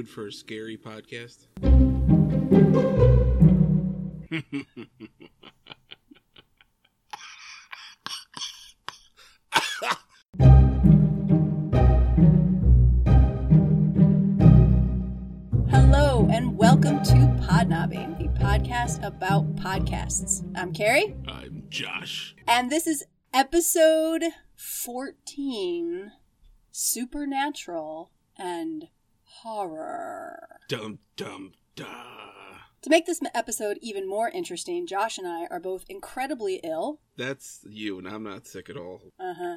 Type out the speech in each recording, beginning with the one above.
mood for a scary podcast? Hello and welcome to Podnobbing, the podcast about podcasts. I'm Carrie, I'm Josh. and this is episode 14 Supernatural and Horror. Dum dum da. To make this episode even more interesting, Josh and I are both incredibly ill. That's you, and I'm not sick at all. Uh huh.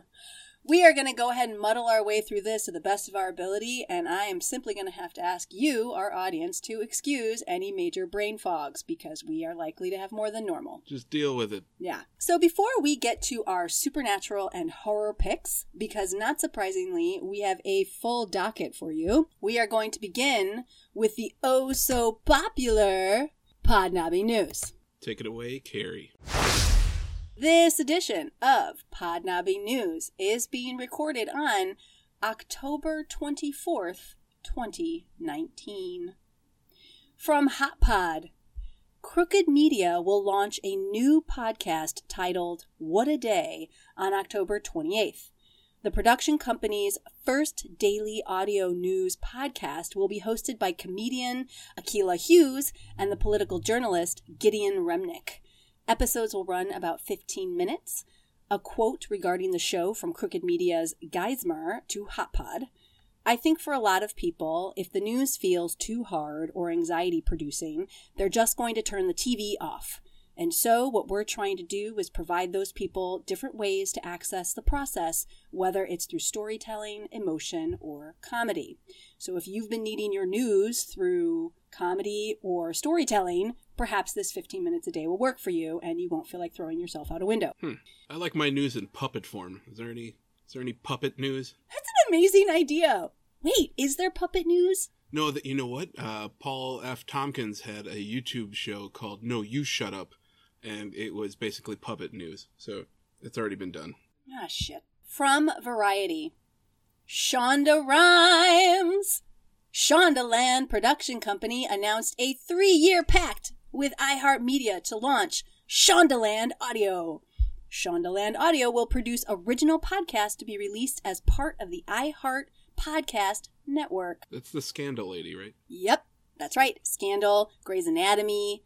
We are going to go ahead and muddle our way through this to the best of our ability, and I am simply going to have to ask you, our audience, to excuse any major brain fogs because we are likely to have more than normal. Just deal with it. Yeah. So before we get to our supernatural and horror picks, because not surprisingly, we have a full docket for you, we are going to begin with the oh so popular Podnobby News. Take it away, Carrie. This edition of Podnobby News is being recorded on October 24th, 2019. From Hot Pod, Crooked Media will launch a new podcast titled What a Day on October 28th. The production company's first daily audio news podcast will be hosted by comedian Akila Hughes and the political journalist Gideon Resnick. Episodes will run about 15 minutes. A quote regarding the show from Crooked Media's Geismer to Hotpod. I think for a lot of people, if the news feels too hard or anxiety producing, they're just going to turn the TV off. And so, what we're trying to do is provide those people different ways to access the process, whether it's through storytelling, emotion, or comedy. So, if you've been needing your news through comedy or storytelling, perhaps this 15 minutes a day will work for you and you won't feel like throwing yourself out a window. Hmm. I like my news in puppet form. Is there any? Is there any puppet news? That's an amazing idea. Wait, is there puppet news? No, that you know what? Uh, Paul F. Tompkins had a YouTube show called "No, You Shut Up," and it was basically puppet news. So it's already been done. Ah, shit. From Variety Shonda Rhimes. Shondaland Production Company announced a three year pact with iHeartMedia to launch Shondaland Audio. Shondaland Audio will produce original podcasts to be released as part of the iHeart Podcast Network. That's the Scandal lady, right? Yep, that's right. Scandal, Grey's Anatomy.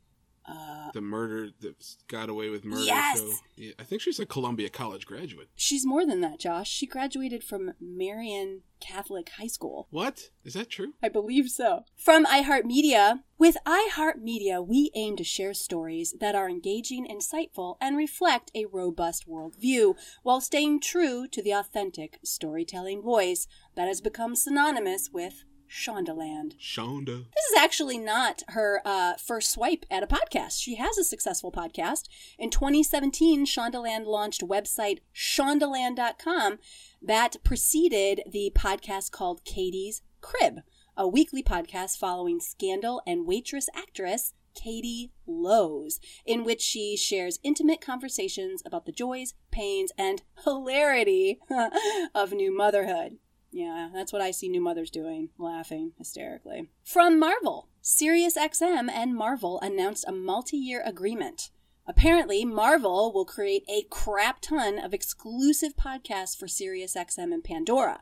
Uh, The murder that got away with murder Yes! show. Yeah, I think she's a Columbia College graduate. she's more than that, Josh. She graduated from Marian Catholic High School. What is that true? I believe so. From iHeartMedia, with iHeartMedia, we aim to share stories that are engaging, insightful, and reflect a robust worldview while staying true to the authentic storytelling voice that has become synonymous with Shondaland. Shonda. This is actually not her uh, first swipe at a podcast. She has a successful podcast. In 2017, Shondaland launched website shondaland.com that preceded the podcast called Katie's Crib, a weekly podcast following scandal and waitress actress Katie Lowes, in which she shares intimate conversations about the joys, pains, and hilarity of new motherhood. Yeah, that's what I see new mothers doing, laughing hysterically. From Marvel, SiriusXM and Marvel announced a multi-year agreement. Apparently, Marvel will create a crap ton of exclusive podcasts for SiriusXM and Pandora.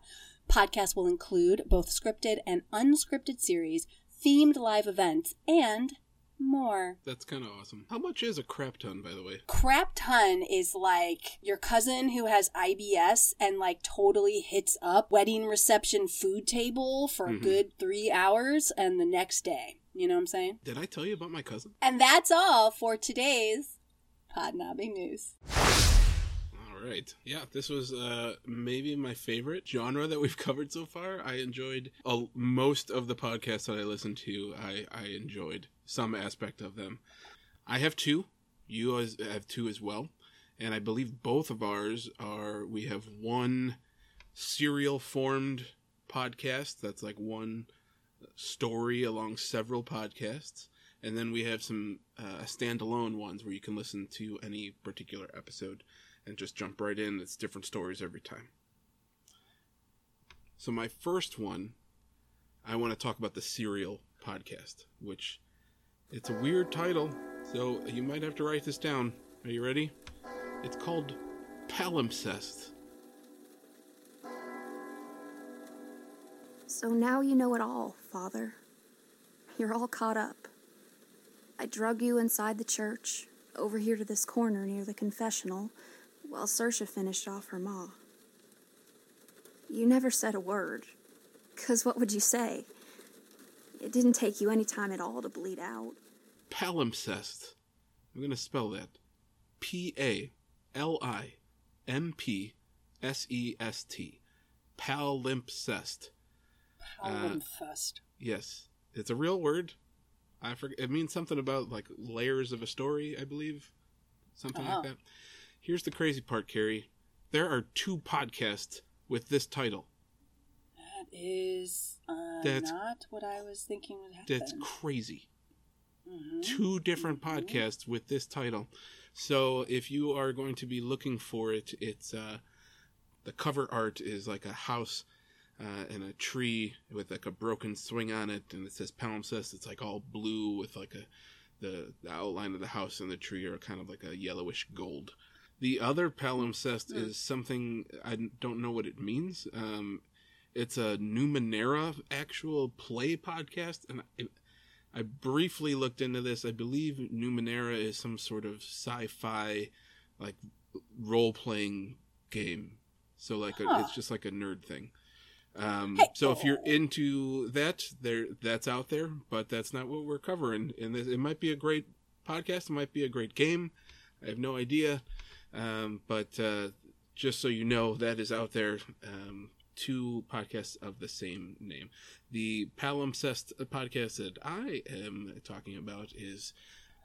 Podcasts will include both scripted and unscripted series, themed live events, and more. That's kind of awesome. How much is a crap ton, by the way? Crap ton is like your cousin who has IBS and like totally hits up wedding reception food table for a Mhm. good three hours and the next day. You know what I'm saying? Did I tell you about my cousin? And that's all for today's Podnobby News. All right. Yeah, this was uh, maybe my favorite genre that we've covered so far. I enjoyed most of the podcasts that I listened to. I, I enjoyed some aspect of them. I have two. You have two as well. And I believe both of ours are, we have one serial formed podcast that's like one story along several podcasts. And then we have some uh, standalone ones where you can listen to any particular episode and just jump right in. It's different stories every time. So my first one, I want to talk about the Serial podcast, which it's a weird title, so you might have to write this down. Are you ready? It's called Palimpsest. So now you know it all, Father. You're all caught up. I drug you inside the church, over here to this corner near the confessional, while Sersha finished off her ma. You never said a word, 'cause what would you say? It didn't take you any time at all to bleed out. Palimpsest. I'm going to spell that. P A L I M P S E S T. Palimpsest. Palimpsest. Yes, it's a real word. I forget. It means something about like layers of a story, I believe, something Uh-huh. like that. Here's the crazy part, Carrie. There are two podcasts with this title. that is uh, That's- not what I was thinking would happen. That's crazy. Mhm. Two different Mhm. podcasts with this title. So if you are going to be looking for it, it's uh, the cover art is like a house uh, and a tree with like a broken swing on it, and it says palimpsest. It's like all blue with like a the, the outline of the house and the tree are kind of like a yellowish gold. The other palimpsest Hmm. is something I don't know what it means. Um, it's a Numenera actual play podcast, and I, I briefly looked into this. I believe Numenera is some sort of sci-fi, like role playing game. So like a, it's just like a nerd thing. Um, so if you're into that, there that's out there, but that's not what we're covering. And this, it might be a great podcast. It might be a great game. I have no idea. Um, but uh, just so you know, that is out there. Um, two podcasts of the same name. The Palimpsest podcast that I am talking about is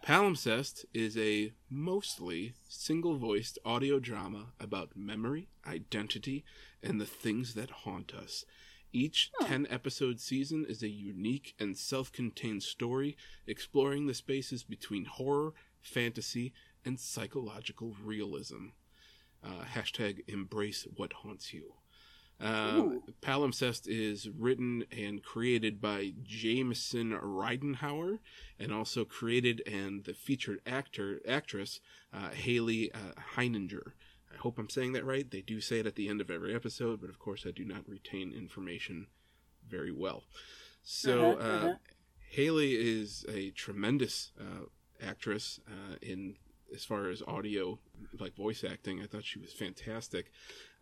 Palimpsest is a mostly single voiced audio drama about memory, identity, and the things that haunt us. Each 10 episode season is a unique and self contained story exploring the spaces between horror, fantasy, and psychological realism. Uh, hashtag embrace what haunts you. Ooh. Palimpsest is written and created by Jameson Ridenhour, and also created and the featured actor actress uh, Haley uh, Heininger. I hope I'm saying that right. They do say it at the end of every episode, but of course I do not retain information very well. So Uh-huh, uh, uh-huh. Haley is a tremendous uh, actress uh, in as far as audio, like voice acting. I thought she was fantastic.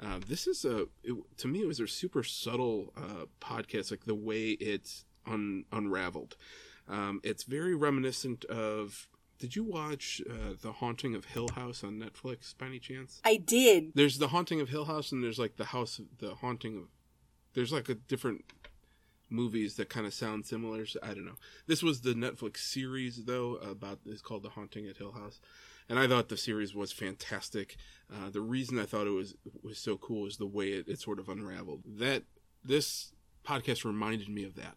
Uh, this is a it, to me it was a super subtle uh, podcast, like the way it's un, unraveled. Um, it's very reminiscent of. Did you watch uh, The Haunting of Hill House on Netflix by any chance? I did. There's The Haunting of Hill House, and there's like the House, the Haunting of. There's like a different movies that kind of sound similar. So I don't know. This was the Netflix series though about it's called The Haunting at Hill House, and I thought the series was fantastic. Uh, the reason I thought it was was so cool is the way it, it sort of unraveled. That this podcast reminded me of that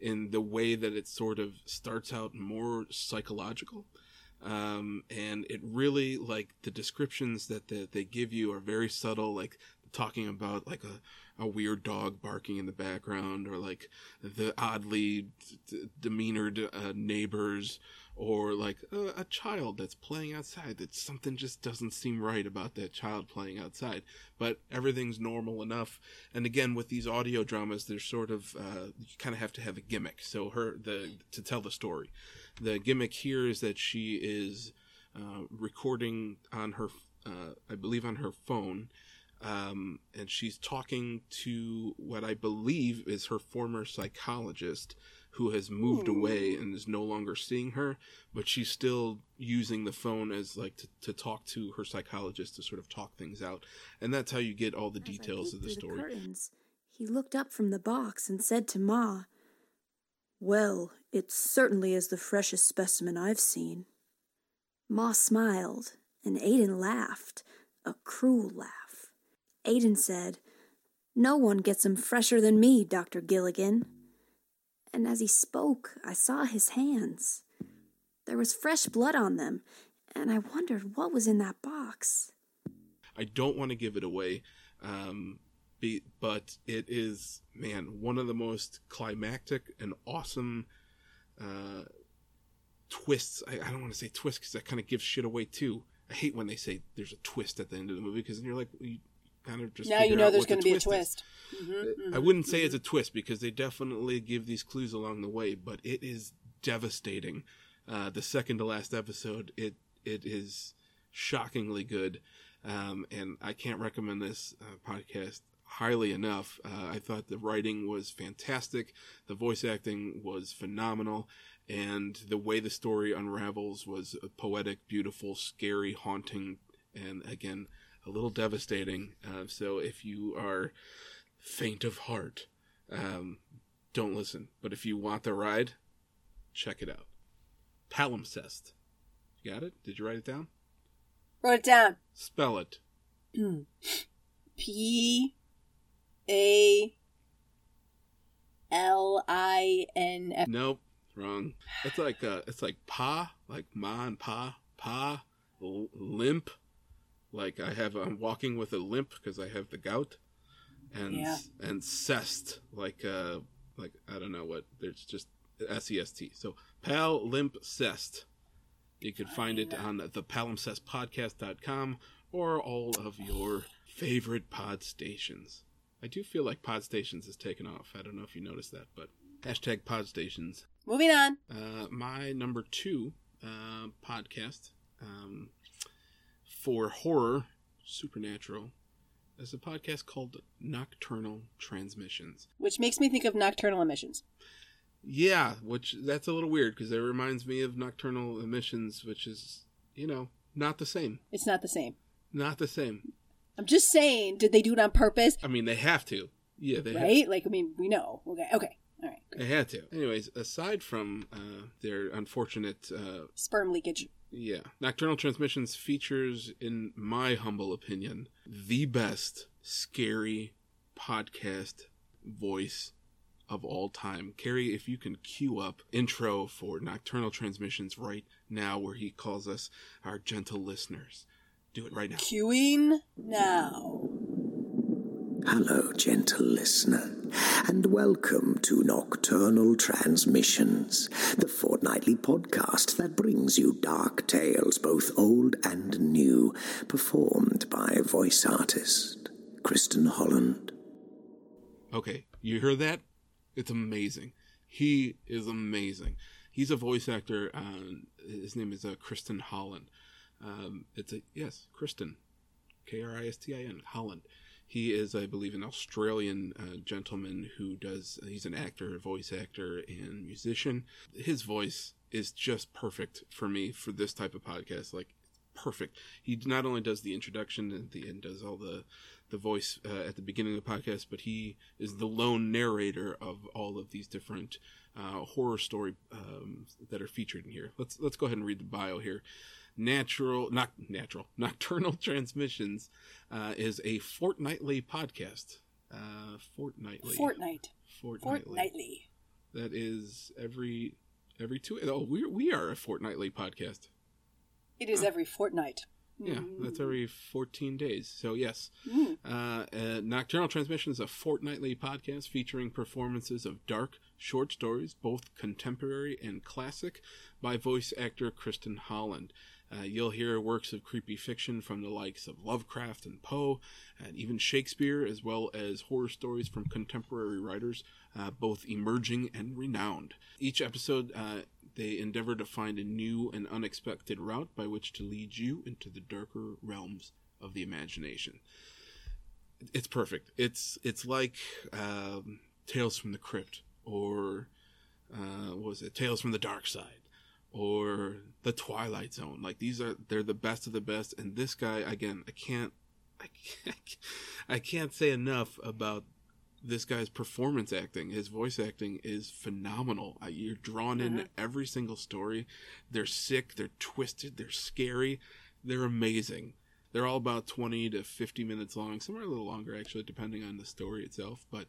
in the way that it sort of starts out more psychological. Um, and it really like the descriptions that the, they give you are very subtle, like talking about like a, a weird dog barking in the background or like the oddly d- demeanored uh, neighbors or like a, a child that's playing outside that something just doesn't seem right about that child playing outside. But everything's normal enough. And again with these audio dramas there's sort of uh, you kind of have to have a gimmick. So her the to tell the story the gimmick here is that she is uh, recording on her uh, i believe on her phone um, and she's talking to what I believe is her former psychologist who has moved Ooh. away and is no longer seeing her, but she's still using the phone as like to, to talk to her psychologist to sort of talk things out. And that's how you get all the As details of the story. curtains, he looked up from the box and said to Ma, Well, it certainly is the freshest specimen I've seen. Ma smiled, and Aiden laughed, a cruel laugh. Aiden said, No one gets gets 'em fresher than me, Dr. Gilligan. And as he spoke, I saw his hands. There was fresh blood on them, and I wondered what was in that box. I don't want to give it away um, be, but it is man one of the most climactic and awesome uh, twists. I, I don't want to say twist because that kind of gives shit away too. I hate when they say there's a twist at the end of the movie because then you're like, well, you kind of just now you know there's going to be a is. twist. Mhm, I mhm, wouldn't say mhm. it's a twist because they definitely give these clues along the way, but it is devastating. Uh, the second to last episode, it it is shockingly good, um, and I can't recommend this uh, podcast highly enough. Uh, I thought the writing was fantastic, the voice acting was phenomenal, and the way the story unravels was poetic, beautiful, scary, haunting, and again a little devastating. Uh, so if you are faint of heart, um, don't listen. But if you want the ride, check it out. Palimpsest. You got it? Did you write it down? Wrote it down. Spell it. P A L I N F. Nope, wrong. It's like uh, it's like pa, like ma and pa, pa, limp. Like I have, I'm walking with a limp because I have the gout, and Yeah. and cest, like uh, like I don't know what. There's just S E S T. So pal limp cest. You can find it on the palimpsestpodcast.com or all of your favorite pod stations. I do feel like pod stations is taken off. I don't know if you noticed that, but hashtag pod stations. Moving on. Uh, my number two uh, podcast um, for horror, supernatural, is a podcast called Nocturnal Transmissions. Which makes me think of nocturnal emissions. Yeah, which that's a little weird because it reminds me of Nocturnal Emissions, which is, you know, not the same. It's not the same. Not the same. I'm just saying, did they do it on purpose? I mean, they have to. Yeah, they have Right? Like, I mean, we know. Okay. Okay. All right. They had to. Anyways, aside from uh, their unfortunate, uh, Sperm leakage. Yeah, Nocturnal Transmissions features, in my humble opinion, the best scary podcast voice of all time. Carrie, if you can cue up intro for Nocturnal Transmissions right now, where he calls us our gentle listeners. Do it right now. Queuing now. Hello, gentle listener, and welcome to Nocturnal Transmissions, the fortnightly podcast that brings you dark tales, both old and new, performed by voice artist Kristin Holland. Okay, you hear that? It's amazing. He is amazing. He's a voice actor. Uh, his name is uh, Kristin Holland. Um, it's a yes, Kristin, K R I S T I N Holland. He is, I believe, an Australian uh, gentleman who does. He's an actor, voice actor, and musician. His voice is just perfect for me for this type of podcast. Like perfect. He not only does the introduction and the end, does all the the voice uh, at the beginning of the podcast, but he is the lone narrator of all of these different uh, horror story um, that are featured in here. Let's let's go ahead and read the bio here. Natural, not natural, nocturnal transmissions uh, is a fortnightly podcast. Uh, fortnightly, Fortnite. fortnightly. Fortnightly. That is every every two. Oh, we we are a fortnightly podcast. It is every fortnight. Yeah, that's every 14 days. So, yes. Mm. Uh, uh, Nocturnal Transmission is a fortnightly podcast featuring performances of dark, short stories, both contemporary and classic, by voice actor Kristin Holland. Uh, you'll hear works of creepy fiction from the likes of Lovecraft and Poe, and even Shakespeare, as well as horror stories from contemporary writers, uh, both emerging and renowned. Each episode, uh, they endeavor to find a new and unexpected route by which to lead you into the darker realms of the imagination. It's perfect. It's it's like um, Tales from the Crypt or uh, what was it Tales from the Dark Side or The Twilight Zone. Like these are they're the best of the best. And this guy again, I can't I can't, I can't say enough about this guy's performance acting. His voice acting is phenomenal. You're drawn into every single story. They're sick, they're twisted, they're scary, they're amazing. They're all about 20 to 50 minutes long. Some are a little longer, actually, depending on the story itself. But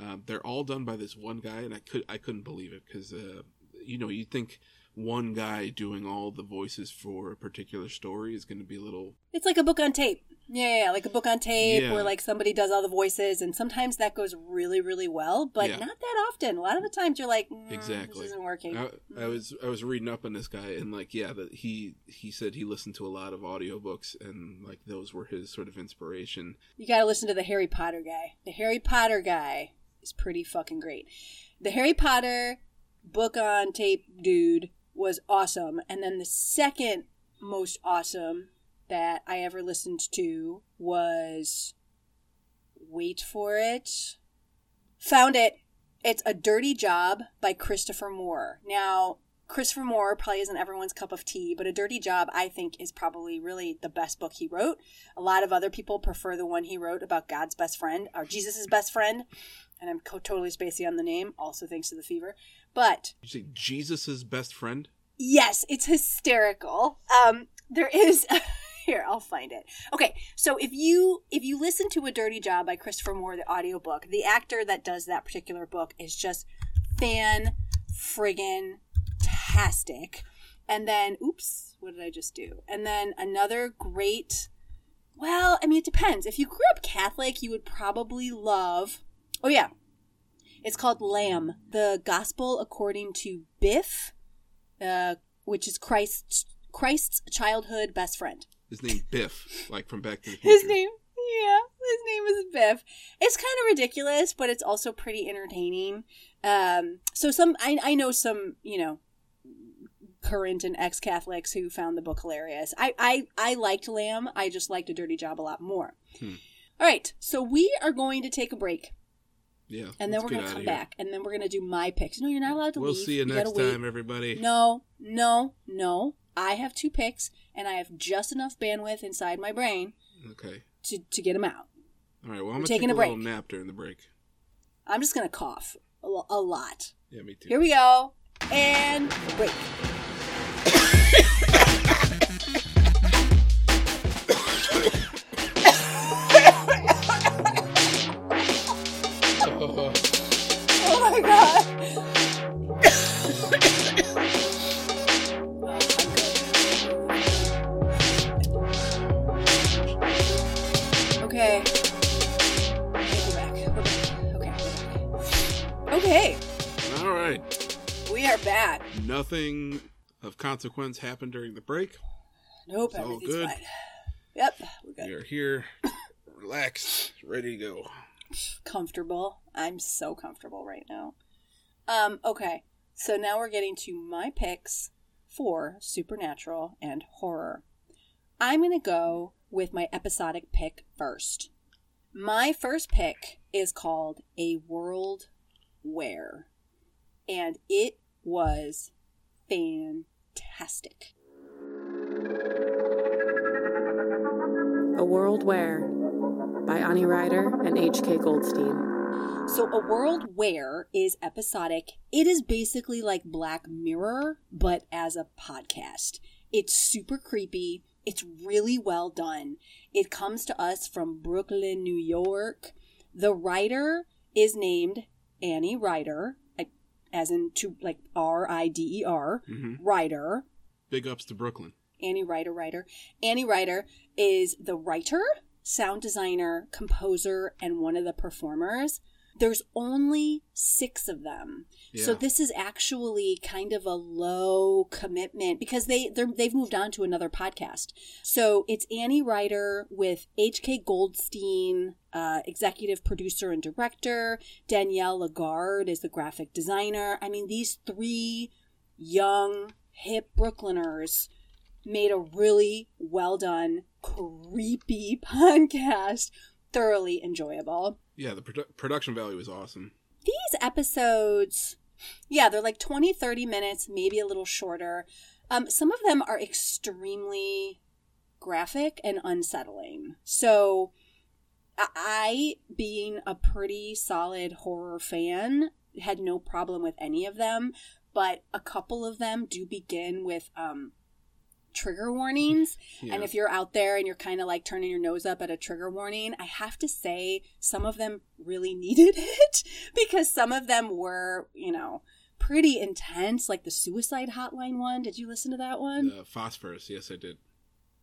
uh, they're all done by this one guy, and I could I couldn't believe it because uh, you know you'd think one guy doing all the voices for a particular story is going to be a little It's like a book on tape. Yeah, like a book on tape Yeah. where like somebody does all the voices, and sometimes that goes really, really well, but Yeah. not that often. A lot of the times you're like, mm, Exactly. this isn't working. I, I was I was reading up on this guy and like yeah that he he said he listened to a lot of audiobooks and like those were his sort of inspiration. You got to listen to the Harry Potter guy. The Harry Potter guy is pretty fucking great. The Harry Potter book on tape dude was awesome, and then the second most awesome that I ever listened to was wait for it. Found it. It's A Dirty Job by Christopher Moore. Now, Christopher Moore probably isn't everyone's cup of tea, but A Dirty Job, I think, is probably really the best book he wrote. A lot of other people prefer the one he wrote about God's best friend, or Jesus' best friend. And I'm co- totally spacey on the name, also thanks to the fever. But You say Jesus's best friend? Yes, it's hysterical. Um, there is here, I'll find it. Okay, so if you if you listen to A Dirty Job by Christopher Moore, the audiobook, the actor that does that particular book is just fan friggin' tastic. And then oops, what did I just do? And then another great well, I mean it depends. If you grew up Catholic, you would probably love Oh yeah. It's called Lamb, the Gospel according to Biff uh, which is Christ's Christ's childhood best friend. His name Biff, like from Back to the Future. His name, yeah, his name is Biff. It's kind of ridiculous, but it's also pretty entertaining. Um, so some, I, I know some, you know, current and ex Catholics who found the book hilarious. I, I, I liked Lamb. I just liked A Dirty Job a lot more. Hmm. All right, so we are going to take a break, Yeah, and then we're going to come back, and then we're going to do my picks. No, you're not allowed to We'll leave. see you gotta next wait. time, everybody. No, no, no. I have two picks, and I have just enough bandwidth inside my brain Okay. to, to get them out. All right. Well, I'm taking take a a, little nap during the break. I'm just going to cough a, a lot. Yeah, me too. Here we go. And break. Nothing of consequence happened during the break. Nope, It's all good. fine. Yep, we're good. We are here, relaxed, ready to go. comfortable. I'm so comfortable right now. Um, okay. So now we're getting to my picks for supernatural and horror. I'm going to go with my episodic pick first. My first pick is called A World Where, and it was fantastic. A World Where by Ani Ryder and H.K. Goldstein. So, A World Where is episodic. It is basically like Black Mirror, but as a podcast. It's super creepy. It's really well done. It comes to us from Brooklyn, New York. The writer is named Annie Ryder, as in to like R I D E R, mm-hmm. writer. Big ups to Brooklyn. Annie Ryder Ryder. Annie Ryder is the writer, sound designer, composer, and one of the performers. There's only six of them. So this is actually kind of a low commitment because they they're, they've moved on to another podcast. So it's Annie Ryder with H.K. Goldstein, uh, executive producer and director. Danielle Lagarde is the graphic designer. I mean, these three young hip Brooklyners made a really well done, creepy podcast. Thoroughly enjoyable. Yeah, the produ- production value was awesome. These episodes, yeah, they're like 20, 30 minutes, maybe a little shorter. Um, some of them are extremely graphic and unsettling. So, I, being a pretty solid horror fan, had no problem with any of them, but a couple of them do begin with um, trigger warnings. Yeah. And if you're out there and you're kind of like turning your nose up at a trigger warning, I have to say some of them really needed it because some of them were, you know, pretty intense, like the suicide hotline one. Did you listen to that one? Uh, phosphorus, yes, I did.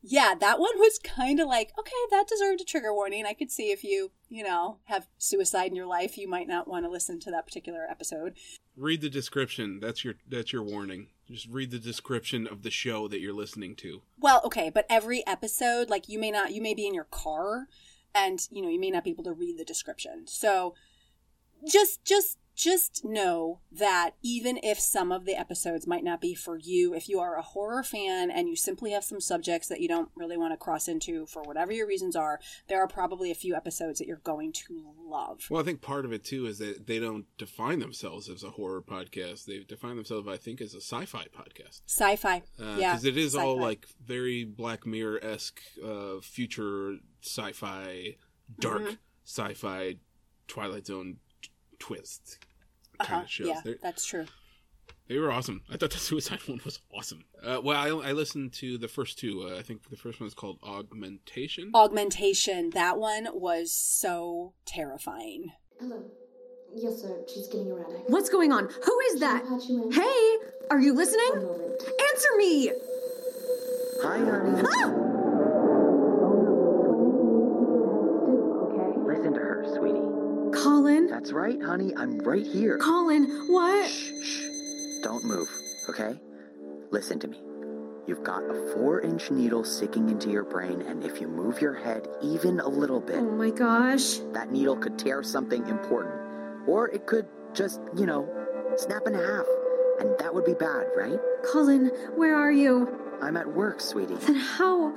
yeah, that one was kind of like, okay, that deserved a trigger warning. I could see if you, you know, have suicide in your life, you might not want to listen to that particular episode. Read the description. That's your that's your warning. Just read the description of the show that you're listening to. Well, okay, but every episode, like you may not, you may be in your car, and you know you may not be able to read the description. So, just just just know that even if some of the episodes might not be for you, if you are a horror fan and you simply have some subjects that you don't really want to cross into for whatever your reasons are, there are probably a few episodes that you're going to love. Well, I think part of it too is that they don't define themselves as a horror podcast. They define themselves, I think, as a sci-fi podcast. Sci-fi, Uh, yeah, because it is all sci-fi. like very Black Mirror esque, uh, future sci-fi, dark Mm-hmm. sci-fi, Twilight Zone twist kind Uh-huh, of shows. yeah, They're- that's true. They were awesome. I thought the Suicide one was awesome. Uh, well, I, I listened to the first two. Uh, I think the first one is called Augmentation. Augmentation, that one was so terrifying. Hello. Yes, sir. She's getting around. I What's going on? Who is that? you. Hey, are you listening? moment. Answer me! Hi, honey. Still, That's right, honey. I'm right here. Colin, what? Shh, shh. Don't move, okay? Listen to me. You've got a four inch needle sticking into your brain, and if you move your head even a little bit, Oh my gosh. that needle could tear something important. Or it could just, you know, snap in half. And that would be bad, right? Colin, where are you? I'm at work, sweetie. Then how?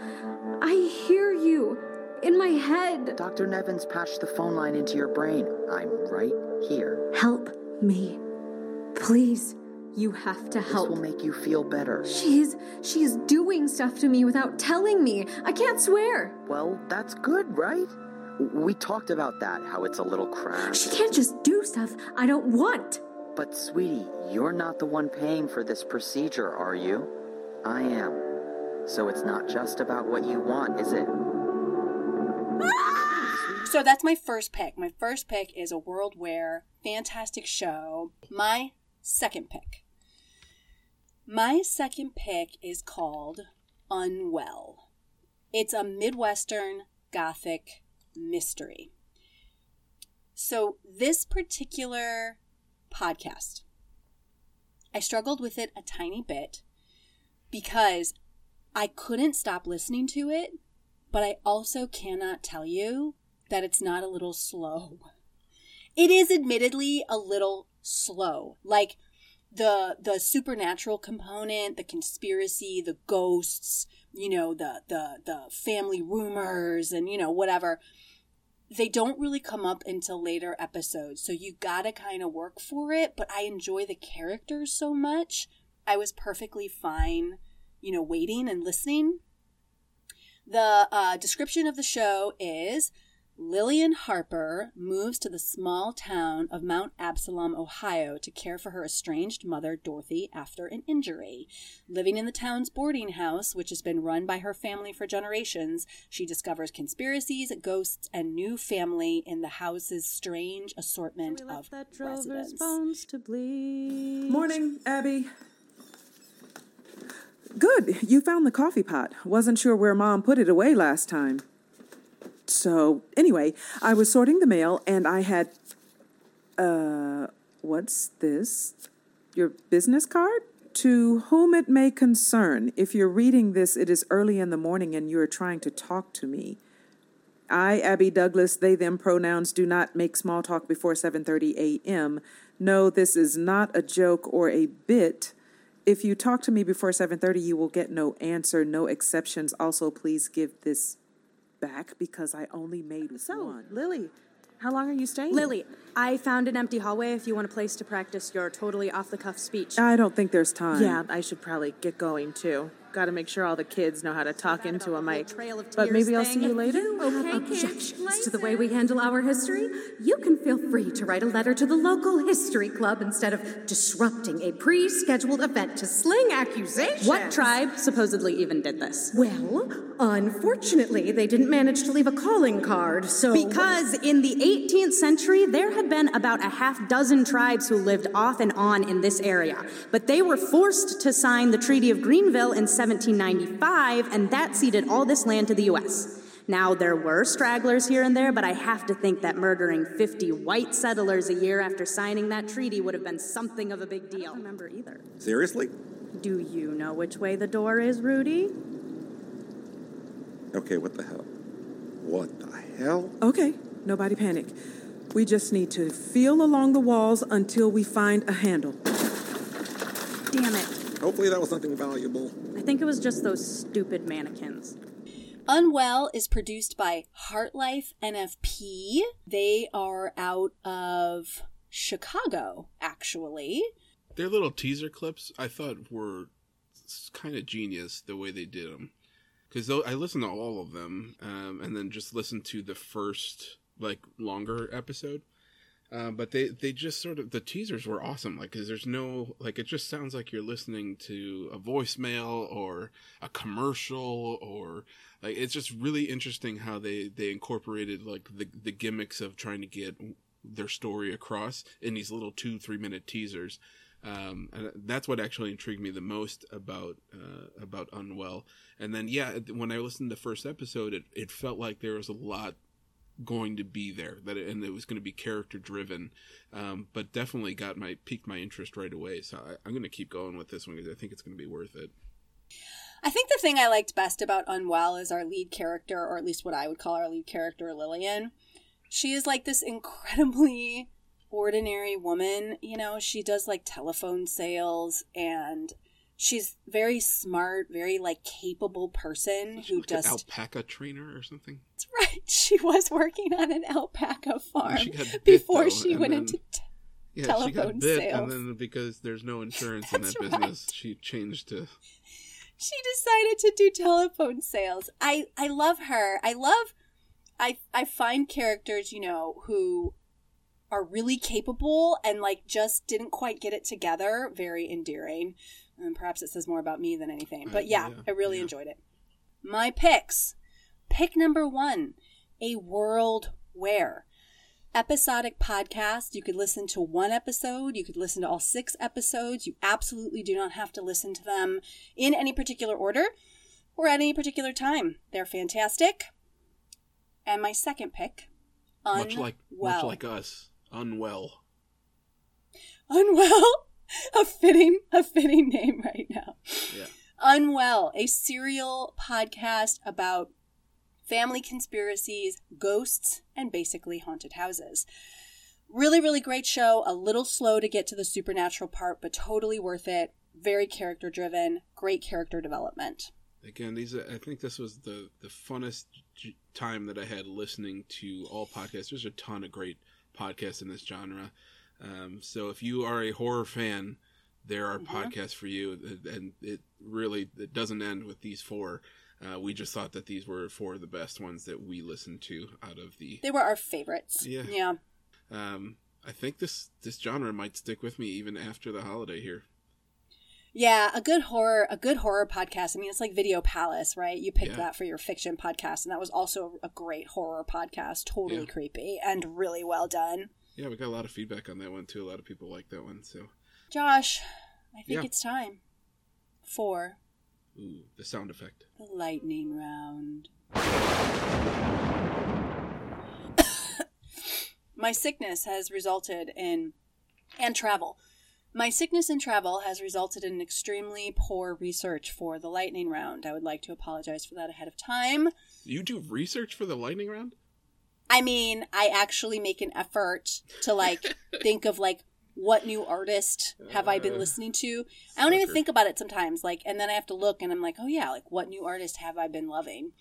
I hear you. In my head. Dr. Nevins patched the phone line into your brain. I'm right here. Help me. Please. You have to help. This will make you feel better. She's she's doing stuff to me without telling me. I can't swear. Well, that's good, right? We talked about that, how it's a little crash. She can't just do stuff I don't want. But, sweetie, you're not the one paying for this procedure, are you? I am. So it's not just about what you want, is it? So that's my first pick. My first pick is a World Where fantastic show. My second pick. My second pick is called Unwell. It's a Midwestern Gothic mystery. So, this particular podcast, I struggled with it a tiny bit because I couldn't stop listening to it, but I also cannot tell you that it's not a little slow. It is admittedly a little slow. Like the the supernatural component, the conspiracy, the ghosts, you know, the the the family rumors and you know whatever. They don't really come up until later episodes. So you got to kind of work for it, but I enjoy the characters so much. I was perfectly fine, you know, waiting and listening. The uh, description of the show is Lillian Harper moves to the small town of Mount Absalom, Ohio, to care for her estranged mother, Dorothy, after an injury. Living in the town's boarding house, which has been run by her family for generations, she discovers conspiracies, ghosts, and new family in the house's strange assortment of residents. to bleed. Morning, Abby. Good, you found the coffee pot. Wasn't sure where Mom put it away last time. So, anyway, I was sorting the mail and I had. Uh, what's this? Your business card? To whom it may concern, if you're reading this, it is early in the morning and you are trying to talk to me. I, Abby Douglas, they them pronouns do not make small talk before 7:30 a.m. No, this is not a joke or a bit. If you talk to me before 7:30, you will get no answer, no exceptions. Also, please give this back because I only made So, one. Lily, how long are you staying? Lily, I found an empty hallway if you want a place to practice your totally off the cuff speech. I don't think there's time. Yeah, I should probably get going too. Got to make sure all the kids know how to talk into a mic. Trail of But maybe I'll thing. see you later. Okay, objections to the way we handle our history, you can feel free to write a letter to the local history club instead of disrupting a pre scheduled event to sling accusations. What tribe supposedly even did this? Well, unfortunately, they didn't manage to leave a calling card, so. Because in the 18th century, there had had been about a half dozen tribes who lived off and on in this area, but they were forced to sign the Treaty of Greenville in 1795, and that ceded all this land to the U.S. Now, there were stragglers here and there, but I have to think that murdering 50 white settlers a year after signing that treaty would have been something of a big deal. I don't remember either. Seriously? Do you know which way the door is, Rudy? Okay, what the hell? What the hell? Okay, nobody panic. We just need to feel along the walls until we find a handle. Damn it. Hopefully that was something valuable. I think it was just those stupid mannequins. Unwell is produced by HartLife NFP. They are out of Chicago, actually. Their little teaser clips I thought were kind of genius the way they did them. Because I listened to all of them um, and then just listened to the first, like, longer episode. Uh, but they, they just sort of the teasers were awesome like because there's no like it just sounds like you're listening to a voicemail or a commercial or like it's just really interesting how they they incorporated like the the gimmicks of trying to get their story across in these little two three minute teasers um, and that's what actually intrigued me the most about uh, about unwell and then yeah when i listened to the first episode it, it felt like there was a lot going to be there that it, and it was going to be character driven um, but definitely got my piqued my interest right away so I, i'm going to keep going with this one because i think it's going to be worth it I think the thing I liked best about Unwell is our lead character, or at least what I would call our lead character, Lillian. She is like this incredibly ordinary woman. You know, she does like telephone sales and she's very smart, very like capable person who an alpaca trainer or something That's right. She was working on an alpaca farm bit, before though, she went then- into t- yeah telephone she got bit sales. and then because there's no insurance in that That's business she changed to she decided to do telephone sales. I I love her. I love I I find characters, you know, who are really capable and like just didn't quite get it together very endearing. And perhaps it says more about me than anything. But yeah, yeah, I really enjoyed it. My picks. Pick number 1, A World Where episodic podcast. You could listen to one episode, you could listen to all six episodes. You absolutely do not have to listen to them in any particular order or at any particular time. They're fantastic. And my second pick, Unwell. much like much like us unwell Unwell, a fitting a fitting name right now. yeah Unwell, a serial podcast about family conspiracies, ghosts, and basically haunted houses. Really, really great show. A little slow to get to the supernatural part, but totally worth it. Very character driven. Great character development. again these are, i think this was the the funnest time that i had listening to all podcasts there's a ton of great podcasts in this genre um, so if you are a horror fan there are podcasts for you and it really it doesn't end with these four uh, we just thought that these were four of the best ones that we listened to out of the They were our favorites. Yeah. Yeah. um, i think this this genre might stick with me even after the holiday here Yeah, a good horror, a good horror podcast. I mean, it's like Video Palace, right? You picked Yeah. that for your fiction podcast, and that was also a great horror podcast. Totally Yeah. creepy and really well done. Yeah we got a lot of feedback on that one too a lot of people like that one so Josh, I think Yeah. it's time for ooh the sound effect the lightning round. My sickness has resulted in, and travel. My sickness and travel has resulted in extremely poor research for the lightning round. I would like to apologize for that ahead of time. you do research for the lightning round I mean, I actually make an effort to like think of like what new artist have I been Uh, listening to. I don't even think about it sometimes. Like, and then I have to look, and I'm like, oh yeah, like what new artist have I been loving?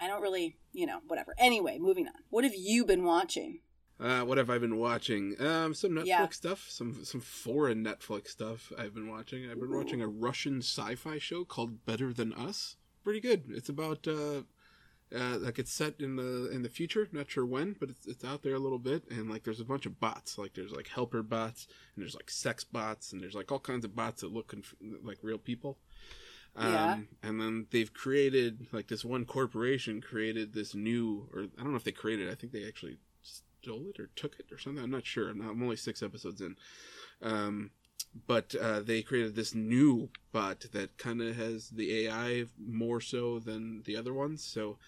I don't really, you know, whatever. Anyway, moving on. What have you been watching? Uh, what have I been watching? Um, some Netflix Yeah. stuff, some some foreign Netflix stuff. I've been watching. I've been watching a Russian sci-fi show called Better Than Us. Pretty good. It's about uh, uh, like it's set in the in the future. Not sure when, but it's it's out there a little bit. And like there's a bunch of bots. Like there's like helper bots, and there's like sex bots, and there's like all kinds of bots that look conf- like real people. Um, Yeah. And then they've created like this one corporation created this new, or I don't know if they created. it, I think they actually stole it or took it or something. I'm not sure. I'm, not, I'm only six episodes in. Um, but uh, they created this new bot that kind of has the AI more so than the other ones. So,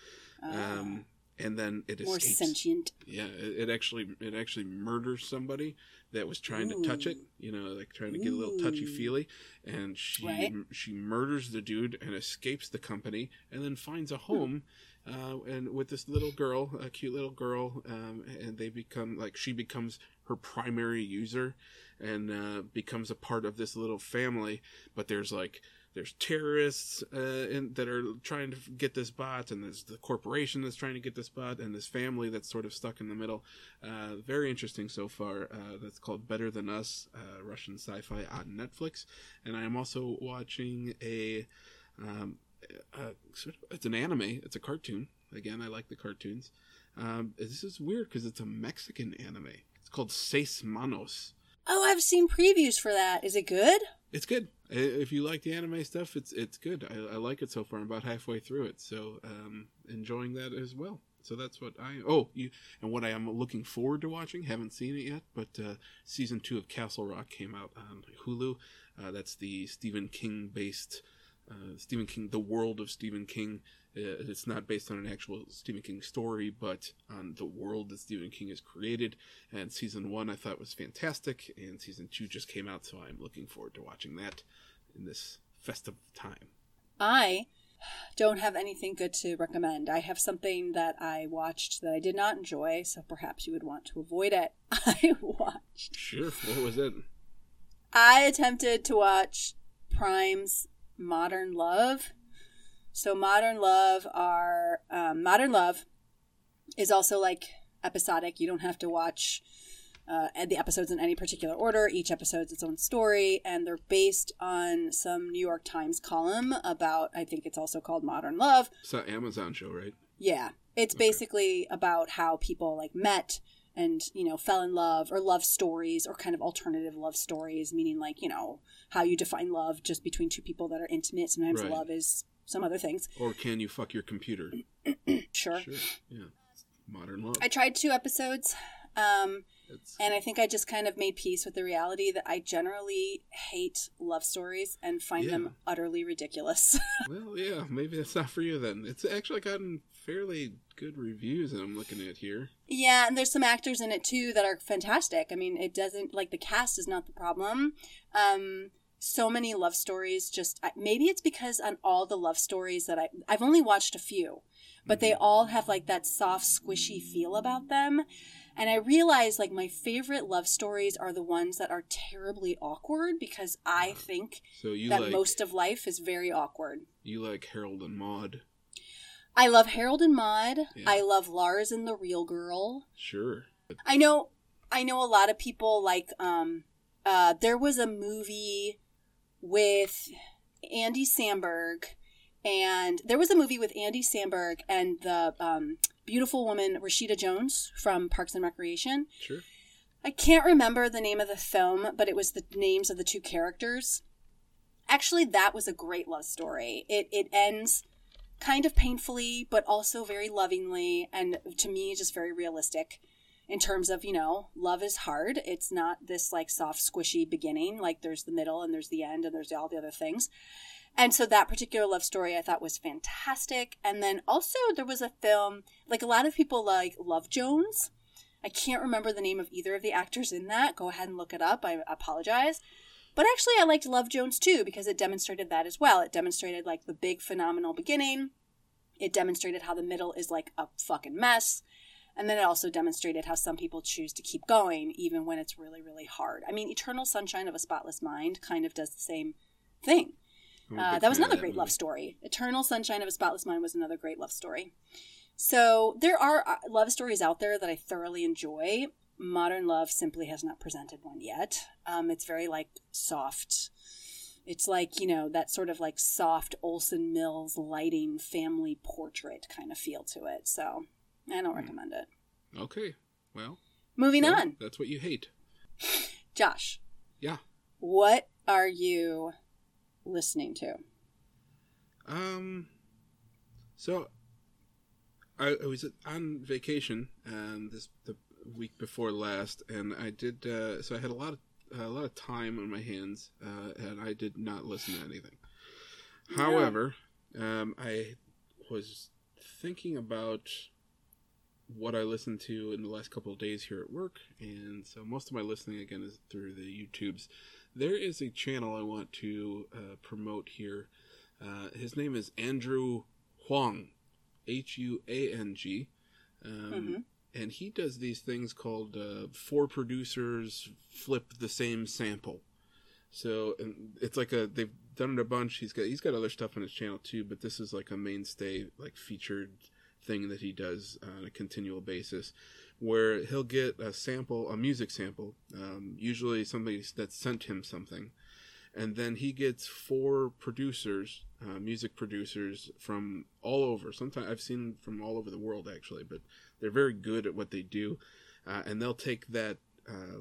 um, and then it More escapes. sentient. Yeah, it, it actually it actually murders somebody that was trying to touch it. You know, like trying to get a little touchy feely, and she Right. she murders the dude and escapes the company, and then finds a home. Uh, and with this little girl, a cute little girl, um, and they become like she becomes her primary user, and uh, becomes a part of this little family. But there's like there's terrorists uh, in, that are trying to get this bot, and there's the corporation that's trying to get this bot, and this family that's sort of stuck in the middle. Uh, very interesting so far. Uh, that's called Better Than Us, uh, Russian sci-fi on Netflix, and I am also watching a. Um, uh, sort of, it's an anime. It's a cartoon. Again, I like the cartoons. Um, this is weird because it's a Mexican anime. It's called Seis Manos. Oh, I've seen previews for that. Is it good? It's good. If you like the anime stuff, it's it's good. I, I like it so far. I'm about halfway through it, so um, enjoying that as well. So that's what I oh you and what I am looking forward to watching. Haven't seen it yet, but uh, season two of Castle Rock came out on Hulu. Uh, that's the Stephen King based uh, Stephen King, the world of Stephen King. Uh, it's not based on an actual Stephen King story, but on the world that Stephen King has created. And season one I thought was fantastic, and season two just came out, so I'm looking forward to watching that in this festive time. I don't have anything good to recommend. I have something that I watched that I did not enjoy, so perhaps you would want to avoid it. I watched. Sure, what was it? I attempted to watch Prime's Modern Love. So Modern Love are um, Modern Love is also like episodic. You don't have to watch uh, the episodes in any particular order. Each episode's its own story, and they're based on some New York Times column about. I think it's also called Modern Love. It's an Amazon show, right? Yeah. It's basically about how people like met and, you know, fell in love or love stories or kind of alternative love stories, meaning like, you know, how you define love just between two people that are intimate. Sometimes Right. love is some other things. Or can you fuck your computer? Sure. Sure. Yeah. Modern love. I tried two episodes. Um, and I think I just kind of made peace with the reality that I generally hate love stories and find Yeah. them utterly ridiculous. well, yeah, maybe that's not for you then. It's actually gotten fairly good reviews that I'm looking at here. Yeah, and there's some actors in it too that are fantastic. I mean, it doesn't like the cast is not the problem. Um, so many love stories. Just maybe it's because on all the love stories that I I've only watched a few, but they all have like that soft, squishy feel about them. And I realize like my favorite love stories are the ones that are terribly awkward because I think So that like most of life is very awkward. you like Harold and Maude. I love Harold and Maude. I love Lars and the Real Girl. Sure. I know I know a lot of people like um uh there was a movie with Andy Samberg and there was a movie with Andy Samberg and the um beautiful woman Rashida Jones from Parks and Recreation. Sure. I can't remember the name of the film, but it was the names of the two characters. Actually, that was a great love story. It it ends kind of painfully, but also very lovingly, and to me, just very realistic in terms of you know, love is hard. It's not this like soft, squishy beginning. Like there's the middle, and there's the end, and there's all the other things. And so that particular love story I thought was fantastic. And then also there was a film like a lot of people like Love Jones. I can't remember the name of either of the actors in that. Go ahead and look it up. I apologize. But actually, I liked Love Jones too because it demonstrated that as well. It demonstrated like the big phenomenal beginning. It demonstrated how the middle is like a fucking mess. And then it also demonstrated how some people choose to keep going even when it's really, really hard. I mean, Eternal Sunshine of a Spotless Mind kind of does the same thing. Uh, that was another great love story. Eternal Sunshine of a Spotless Mind was another great love story. So there are uh, love stories out there that I thoroughly enjoy. Modern Love simply has not presented one yet. Um, it's very like soft. It's like you know that sort of like soft Olan Mills lighting family portrait kind of feel to it. So I don't recommend it. Okay. Well. Moving well, on, That's what you hate. Josh. Yeah. What are you listening to? Um. So, I, I was on vacation, and this the week before last, and I did. Uh, so I had a lot of a lot of time on my hands, uh, and I did not listen to anything. However, um, I was thinking about what I listened to in the last couple of days here at work, and so most of my listening again is through the YouTubes. There is a channel I want to uh, promote here. Uh, his name is Andrew Huang, H U A N G, um, Mhm. And he does these things called uh, four producers flip the same sample. So it's like a they've done it a bunch. He's got he's got other stuff on his channel too, but this is like a mainstay like featured thing that he does on a continual basis, where he'll get a sample, a music sample, um, usually somebody that's sent him something, and then he gets four producers, uh, music producers from all over. Sometimes I've seen from all over the world actually, but they're very good at what they do, uh, and they'll take that uh,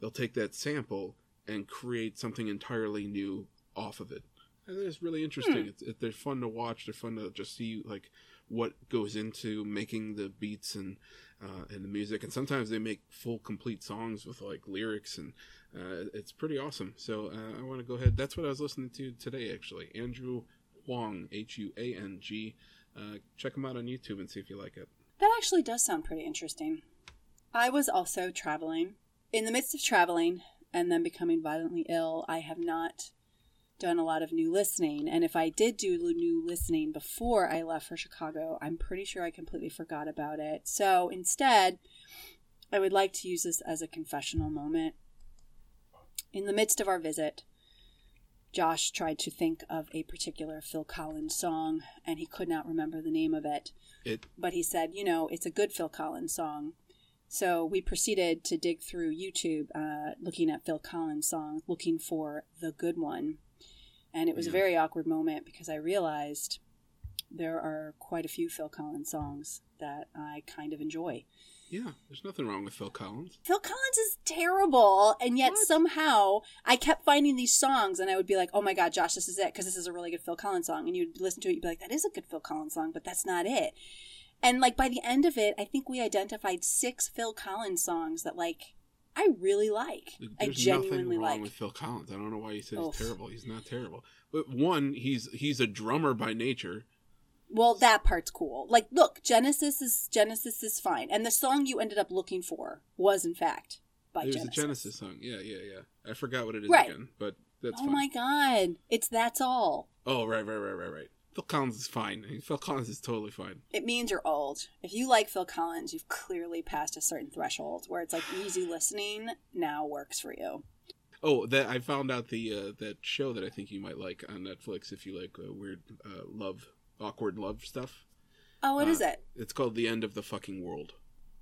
they'll take that sample and create something entirely new off of it. And it's really interesting. Hmm. It's, it, they're fun to watch. They're fun to just see like what goes into making the beats and uh, and the music. And sometimes they make full complete songs with like lyrics, and uh, it's pretty awesome. So uh, I want to go ahead. That's what I was listening to today, actually. Andrew Huang, H U A N G. Uh, check him out on YouTube and see if you like it. That actually does sound pretty interesting. I was also traveling. In the midst of traveling and then becoming violently ill, I have not done a lot of new listening. And if I did do new listening before I left for Chicago, I'm pretty sure I completely forgot about it. So instead, I would like to use this as a confessional moment. In the midst of our visit, Josh tried to think of a particular Phil Collins song, and he could not remember the name of it It but he said, you know, it's a good Phil Collins song. So we proceeded to dig through YouTube, uh, looking at Phil Collins songs, looking for the good one. And it was a very awkward moment because I realized there are quite a few Phil Collins songs that I kind of enjoy. Yeah, there's nothing wrong with Phil Collins. Phil Collins is terrible, and yet somehow I kept finding these songs, and I would be like, "Oh my god, Josh, this is it," because this is a really good Phil Collins song, and you'd listen to it, you'd be like, "That is a good Phil Collins song," but that's not it. And like by the end of it, I think we identified six Phil Collins songs that like I really like. I There's genuinely nothing wrong like. with Phil Collins. I don't know why you said Oof. he's terrible. He's not terrible. But one, he's he's a drummer by nature. Well, that part's cool. Like, look, Genesis is Genesis is fine, and the song you ended up looking for was in fact by It was Genesis. a Genesis song. Yeah, yeah, yeah. I forgot what it is Right. again, but that's oh fine. my god, it's that's all. Oh, right, right, right, right, right. Phil Collins is fine. I mean, Phil Collins is totally fine. It means you're old. If you like Phil Collins, you've clearly passed a certain threshold where it's like easy listening now works for you. Oh, that I found out the uh, that show that I think you might like on Netflix if you like uh, weird uh, love, awkward love stuff. Oh, what Uh, is it? It's called The End of the Fucking World,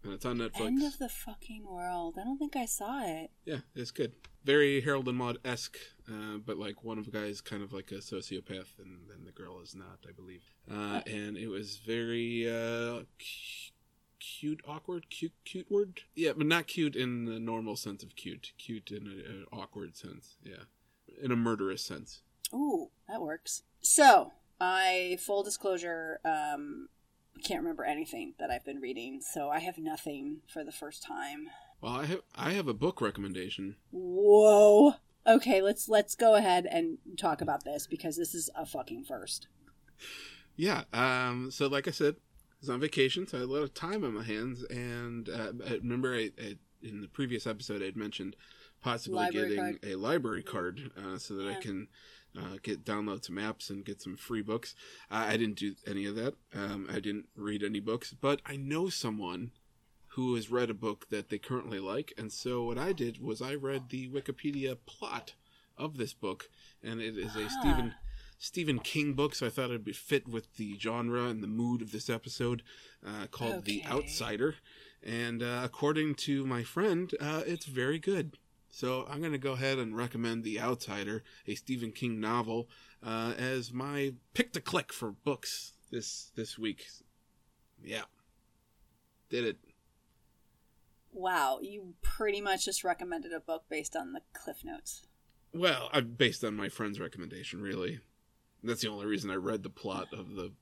and it's on Netflix. End of the fucking world. I don't think I saw it. Yeah, it's good. Very Harold and Maude esque, uh, but like one of the guys kind of like a sociopath, and then the girl is not, I believe. Uh, and it was very uh, cu- cute, awkward, cute, cute word. Yeah, but not cute in the normal sense of cute. Cute in a- an awkward sense. Yeah, in a murderous sense. Ooh, that works. So, I full disclosure, um, can't remember anything that I've been reading, so I have nothing for the first time. Well, I have I have a book recommendation. Whoa. Okay, let's let's go ahead and talk about this because this is a fucking first. Yeah. Um. So, like I said, I was on vacation, so I had a lot of time on my hands. And uh, I remember, I, I, in the previous episode, I had mentioned possibly Library getting card. a library card uh, so that I can uh, get download some apps and get some free books. Uh, I didn't do any of that. Um, I didn't read any books, but I know someone who has read a book that they currently like, and so what I did was I read the Wikipedia plot of this book, and it is a Ah. Stephen Stephen King book, so I thought it'd be fit with the genre and the mood of this episode, uh, called The Outsider. And uh, according to my friend, uh, it's very good. So I'm going to go ahead and recommend The Outsider, a Stephen King novel, uh, as my pick to click for books this this week. Yeah, did it. Wow, you pretty much just recommended a book based on the cliff notes. Well, I based on my friend's recommendation, really. That's the only reason I read the plot of the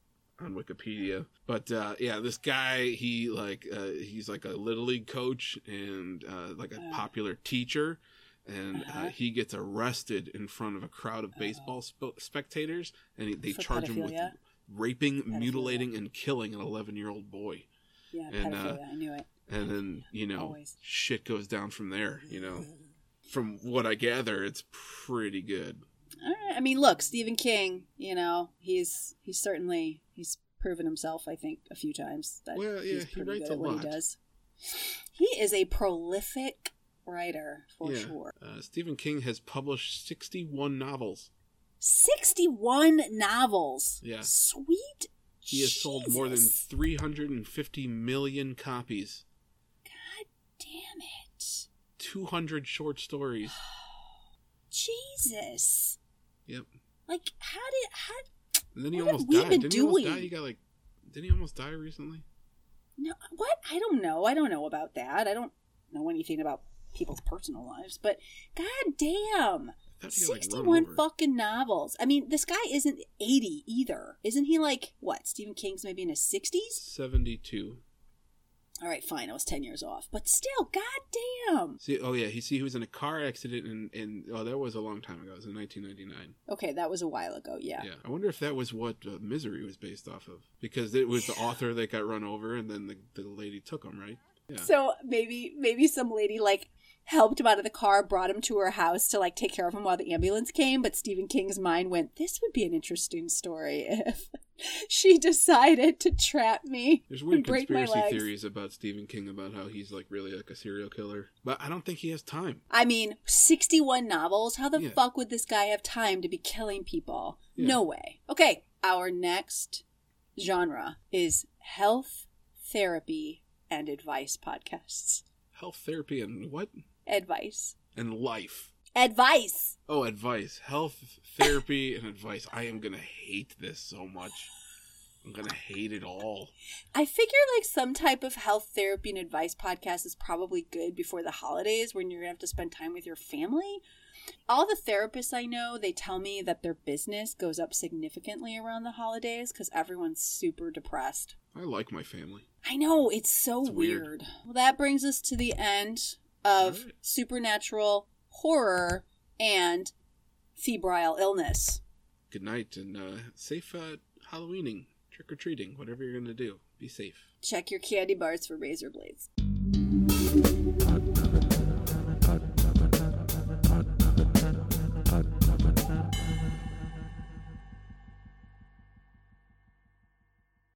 on Wikipedia. But uh, yeah, this guy he like uh, he's like a little league coach and uh, like a popular teacher, and uh, he gets arrested in front of a crowd of baseball sp- spectators, and he, they For charge him with pedophilia? raping, mutilating, and killing an 11 year old boy. Yeah, And, uh. I knew it. And then you know Always. shit goes down from there. You know, from what I gather, it's pretty good. Right. I mean, look, Stephen King. You know, he's he's certainly he's proven himself. I think a few times that Well, yeah, he's he pretty writes good at what lot. he does. He is a prolific writer for yeah. sure. Uh, Stephen King has published 61 novels. Sixty-one novels. Yeah. Sweet. He has sold more than 350 million copies. God damn it. 200 short stories. Jesus. Yep. Like, how did how? And then he What have almost we died. been Didn't he almost doing? die? He got like. Didn't he almost die recently? No, what? I don't know. I don't know about that. I don't know anything about people's personal lives. But god damn, thought he got, like, sixty-one fucking novels. I mean, this guy isn't eighty either, isn't he? Like what? Stephen King's maybe in his sixties. 72. All right, fine. I was ten years off, but still, god damn. See, oh yeah, he see he was in a car accident and in oh that was a long time ago. It was in 1999. Okay, that was a while ago. Yeah. Yeah, I wonder if that was what uh, Misery was based off of because it was the author that got run over and then the, the lady took him, right? Yeah. So maybe maybe some lady like helped him out of the car, brought him to her house to like take care of him while the ambulance came. But Stephen King's mind went, "This would be an interesting story if she decided to trap me There's weird conspiracy legs." theories about Stephen King about how he's like really like a serial killer, but I don't think he has time. I mean, sixty-one novels. How the Yeah. fuck would this guy have time to be killing people? Yeah. No way. Okay, our next genre is health, therapy, and advice podcasts. Health therapy and what? Advice. And life. Advice. Oh, advice, health therapy, and advice. I am gonna hate this so much. I'm gonna hate it all. I figure like some type of health therapy and advice podcast is probably good before the holidays when you're gonna have to spend time with your family. All the therapists I know, they tell me that their business goes up significantly around the holidays because everyone's super depressed. I like my family. I know, it's so It's weird. weird. Well, that brings us to the end of right. supernatural horror and febrile illness. Good night and uh, safe uh, Halloweening, trick or treating, whatever you're gonna do. Be safe. Check your candy bars for razor blades.